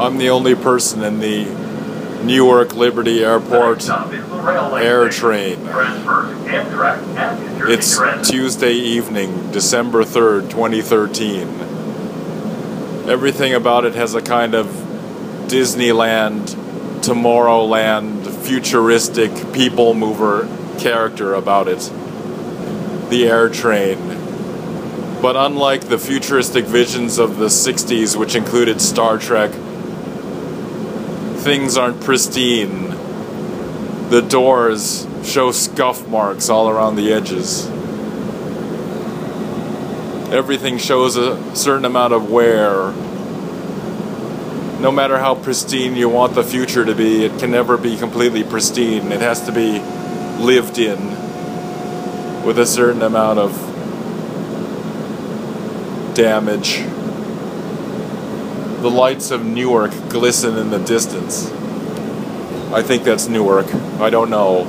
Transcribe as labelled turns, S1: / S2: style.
S1: I'm the only person in the Newark Liberty Airport air train. It's Tuesday evening, December 3rd, 2013. Everything about it has a kind of Disneyland, Tomorrowland, futuristic people mover character about it. The air train. But unlike the futuristic visions of the 60s, which included Star Trek, things aren't pristine. The doors show scuff marks all around the edges. Everything shows a certain amount of wear. No matter how pristine you want the future to be, it can never be completely pristine. It has to be lived in with a certain amount of damage. The lights of Newark glisten in the distance. I think that's Newark. I don't know.